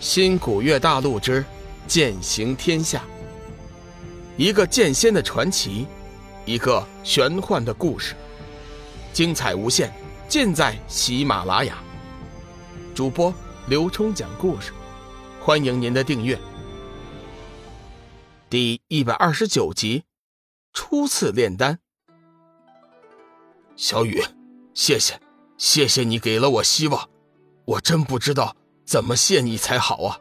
新古月大陆之剑行天下，一个剑仙的传奇，一个玄幻的故事，精彩无限，尽在喜马拉雅。主播刘冲讲故事，欢迎您的订阅。第一百二十九集，初次炼丹。小雨，谢谢，谢谢你给了我希望，我真不知道。怎么谢你才好啊！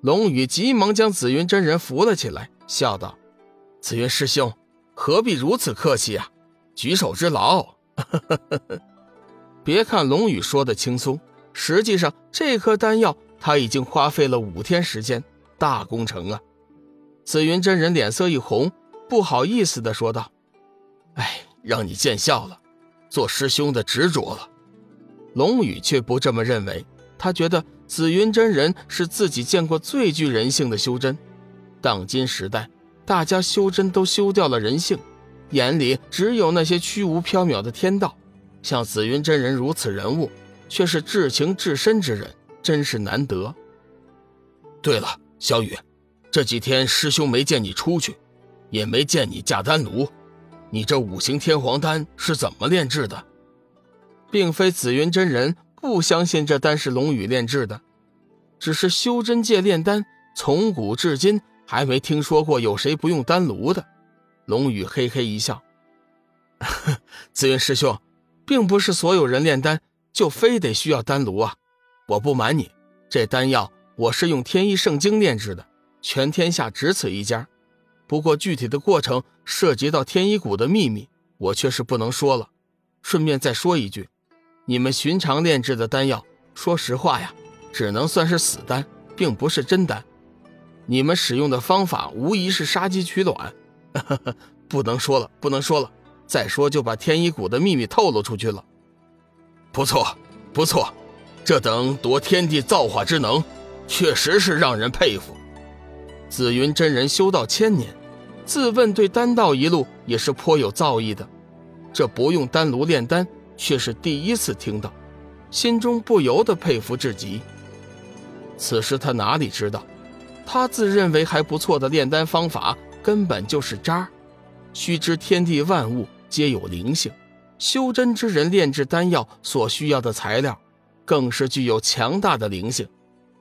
龙宇急忙将紫云真人扶了起来，笑道：“紫云师兄，何必如此客气啊？举手之劳。”别看龙宇说的轻松，实际上这颗丹药他已经花费了五天时间，大工程啊！紫云真人脸色一红，不好意思的说道：“哎，让你见笑了，做师兄的执着了。”龙宇却不这么认为，他觉得。紫云真人是自己见过最具人性的修真。当今时代，大家修真都修掉了人性，眼里只有那些虚无缥缈的天道。像紫云真人如此人物，却是至情至深之人，真是难得。对了，小雨，这几天师兄没见你出去，也没见你架丹炉，你这五行天皇丹是怎么炼制的？并非紫云真人。不相信这丹是龙宇炼制的，只是修真界炼丹从古至今还没听说过有谁不用丹炉的。龙宇嘿嘿一笑：“ 紫云师兄，并不是所有人炼丹就非得需要丹炉啊。我不瞒你，这丹药我是用天一圣经炼制的，全天下只此一家。不过具体的过程涉及到天一谷的秘密，我却是不能说了。顺便再说一句。”你们寻常炼制的丹药，说实话呀，只能算是死丹，并不是真丹。你们使用的方法无疑是杀鸡取卵，不能说了，不能说了，再说就把天一谷的秘密透露出去了。不错，不错，这等夺天地造化之能，确实是让人佩服。紫云真人修道千年，自问对丹道一路也是颇有造诣的，这不用丹炉炼丹。却是第一次听到，心中不由得佩服至极。此时他哪里知道，他自认为还不错的炼丹方法根本就是渣。须知天地万物皆有灵性，修真之人炼制丹药所需要的材料，更是具有强大的灵性，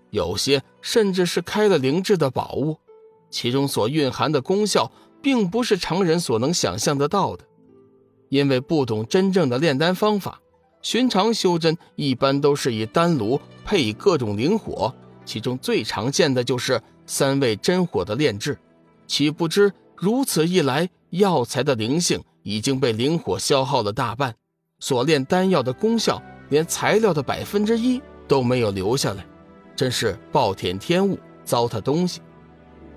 有些甚至是开了灵智的宝物，其中所蕴含的功效，并不是常人所能想象得到的。因为不懂真正的炼丹方法，寻常修真一般都是以丹炉配以各种灵火，其中最常见的就是三味真火的炼制。岂不知如此一来，药材的灵性已经被灵火消耗了大半，所炼丹药的功效连材料的百分之一都没有留下来，真是暴殄天物，糟蹋东西。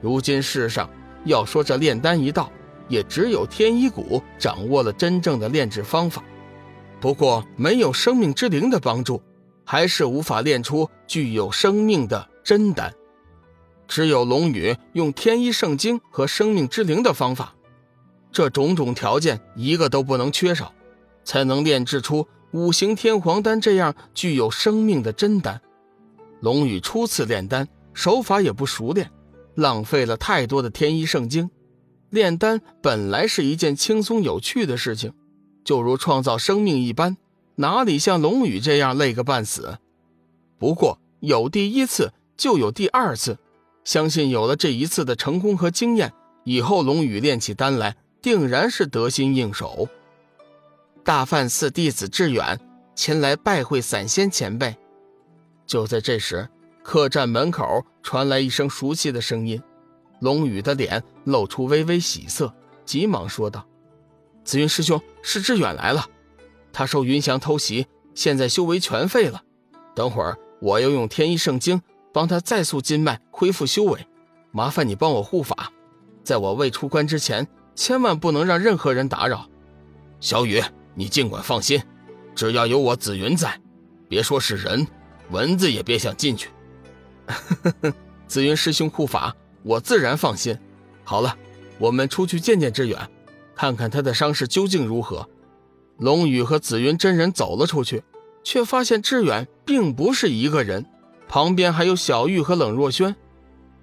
如今世上要说这炼丹一道。也只有天一谷掌握了真正的炼制方法，不过没有生命之灵的帮助，还是无法炼出具有生命的真丹。只有龙宇用天一圣经和生命之灵的方法，这种种条件一个都不能缺少，才能炼制出五行天皇丹这样具有生命的真丹。龙宇初次炼丹，手法也不熟练，浪费了太多的天一圣经。炼丹本来是一件轻松有趣的事情，就如创造生命一般，哪里像龙宇这样累个半死？不过有第一次就有第二次，相信有了这一次的成功和经验，以后龙宇炼起丹来定然是得心应手。大梵寺弟子志远前来拜会散仙前辈。就在这时，客栈门口传来一声熟悉的声音。龙宇的脸露出微微喜色，急忙说道：“紫云师兄，是志远来了。他受云翔偷袭，现在修为全废了。等会儿我要用天一圣经帮他再塑筋脉，恢复修为。麻烦你帮我护法，在我未出关之前，千万不能让任何人打扰。小雨，你尽管放心，只要有我紫云在，别说是人，蚊子也别想进去。”紫云师兄护法。我自然放心。好了，我们出去见见志远，看看他的伤势究竟如何。龙宇和紫云真人走了出去，却发现志远并不是一个人，旁边还有小玉和冷若萱。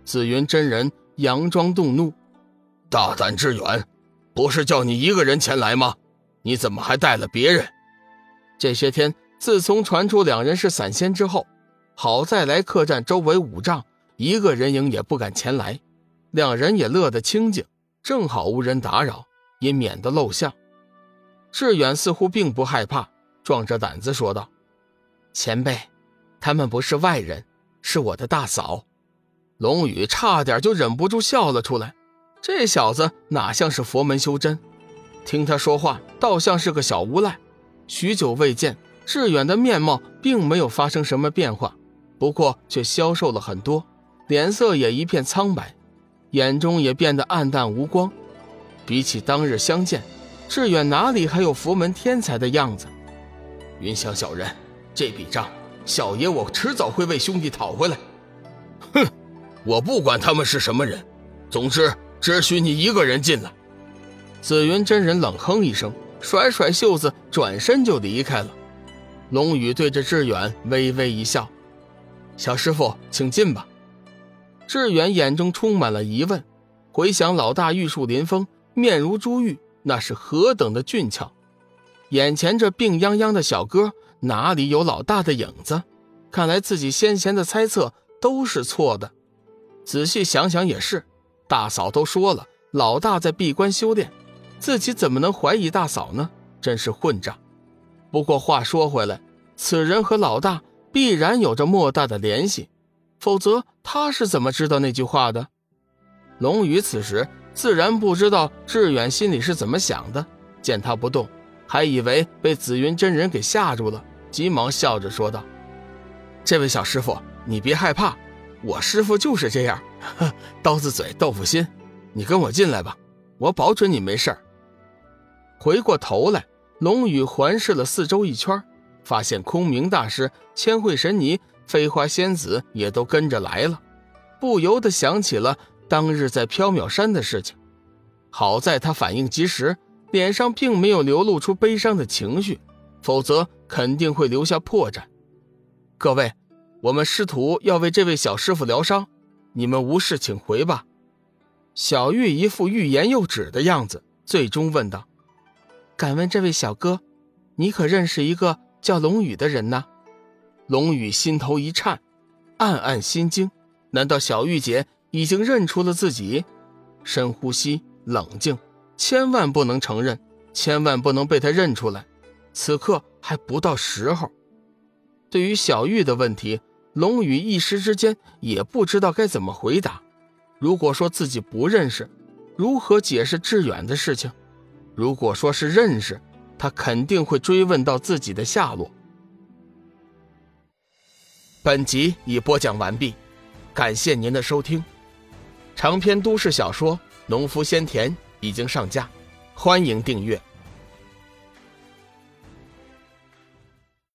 紫云真人佯装动怒：“大胆志远，不是叫你一个人前来吗？你怎么还带了别人？”这些天，自从传出两人是散仙之后，好在来客栈周围五丈，一个人影也不敢前来。两人也乐得清静，正好无人打扰，也免得露相。志远似乎并不害怕，壮着胆子说道：“前辈，他们不是外人，是我的大嫂。”龙宇差点就忍不住笑了出来。这小子哪像是佛门修真？听他说话，倒像是个小无赖。许久未见，志远的面貌并没有发生什么变化，不过却消瘦了很多，脸色也一片苍白，眼中也变得暗淡无光。比起当日相见，志远哪里还有佛门天才的样子？云香小人，这笔账，小爷我迟早会为兄弟讨回来。哼！我不管他们是什么人，总之只许你一个人进来。紫云真人冷哼一声，甩甩袖子，转身就离开了。龙宇对着志远微微一笑：“小师傅，请进吧。”志远眼中充满了疑问，回想老大玉树临风，面如珠玉，那是何等的俊俏，眼前这病殃殃的小哥哪里有老大的影子？看来自己先前的猜测都是错的。仔细想想也是，大嫂都说了，老大在闭关修炼，自己怎么能怀疑大嫂呢？真是混账！不过话说回来，此人和老大必然有着莫大的联系，否则他是怎么知道那句话的？龙宇此时自然不知道志远心里是怎么想的，见他不动，还以为被紫云真人给吓住了，急忙笑着说道：“这位小师傅，你别害怕。”我师傅就是这样，刀子嘴豆腐心。你跟我进来吧，我保准你没事儿。回过头来，龙宇环视了四周一圈，发现空明大师、千惠神尼、飞花仙子也都跟着来了，不由得想起了当日在缥缈山的事情。好在他反应及时，脸上并没有流露出悲伤的情绪，否则肯定会留下破绽。各位。我们师徒要为这位小师傅疗伤，你们无事请回吧。小玉一副欲言又止的样子，最终问道：“敢问这位小哥，你可认识一个叫龙宇的人呢？”龙宇心头一颤，暗暗心惊：难道小玉姐已经认出了自己？深呼吸，冷静，千万不能承认，千万不能被他认出来。此刻还不到时候。对于小玉的问题。龙宇一时之间也不知道该怎么回答。如果说自己不认识，如何解释志远的事情？如果说是认识，他肯定会追问到自己的下落。本集已播讲完毕，感谢您的收听。长篇都市小说《农夫先田》已经上架，欢迎订阅。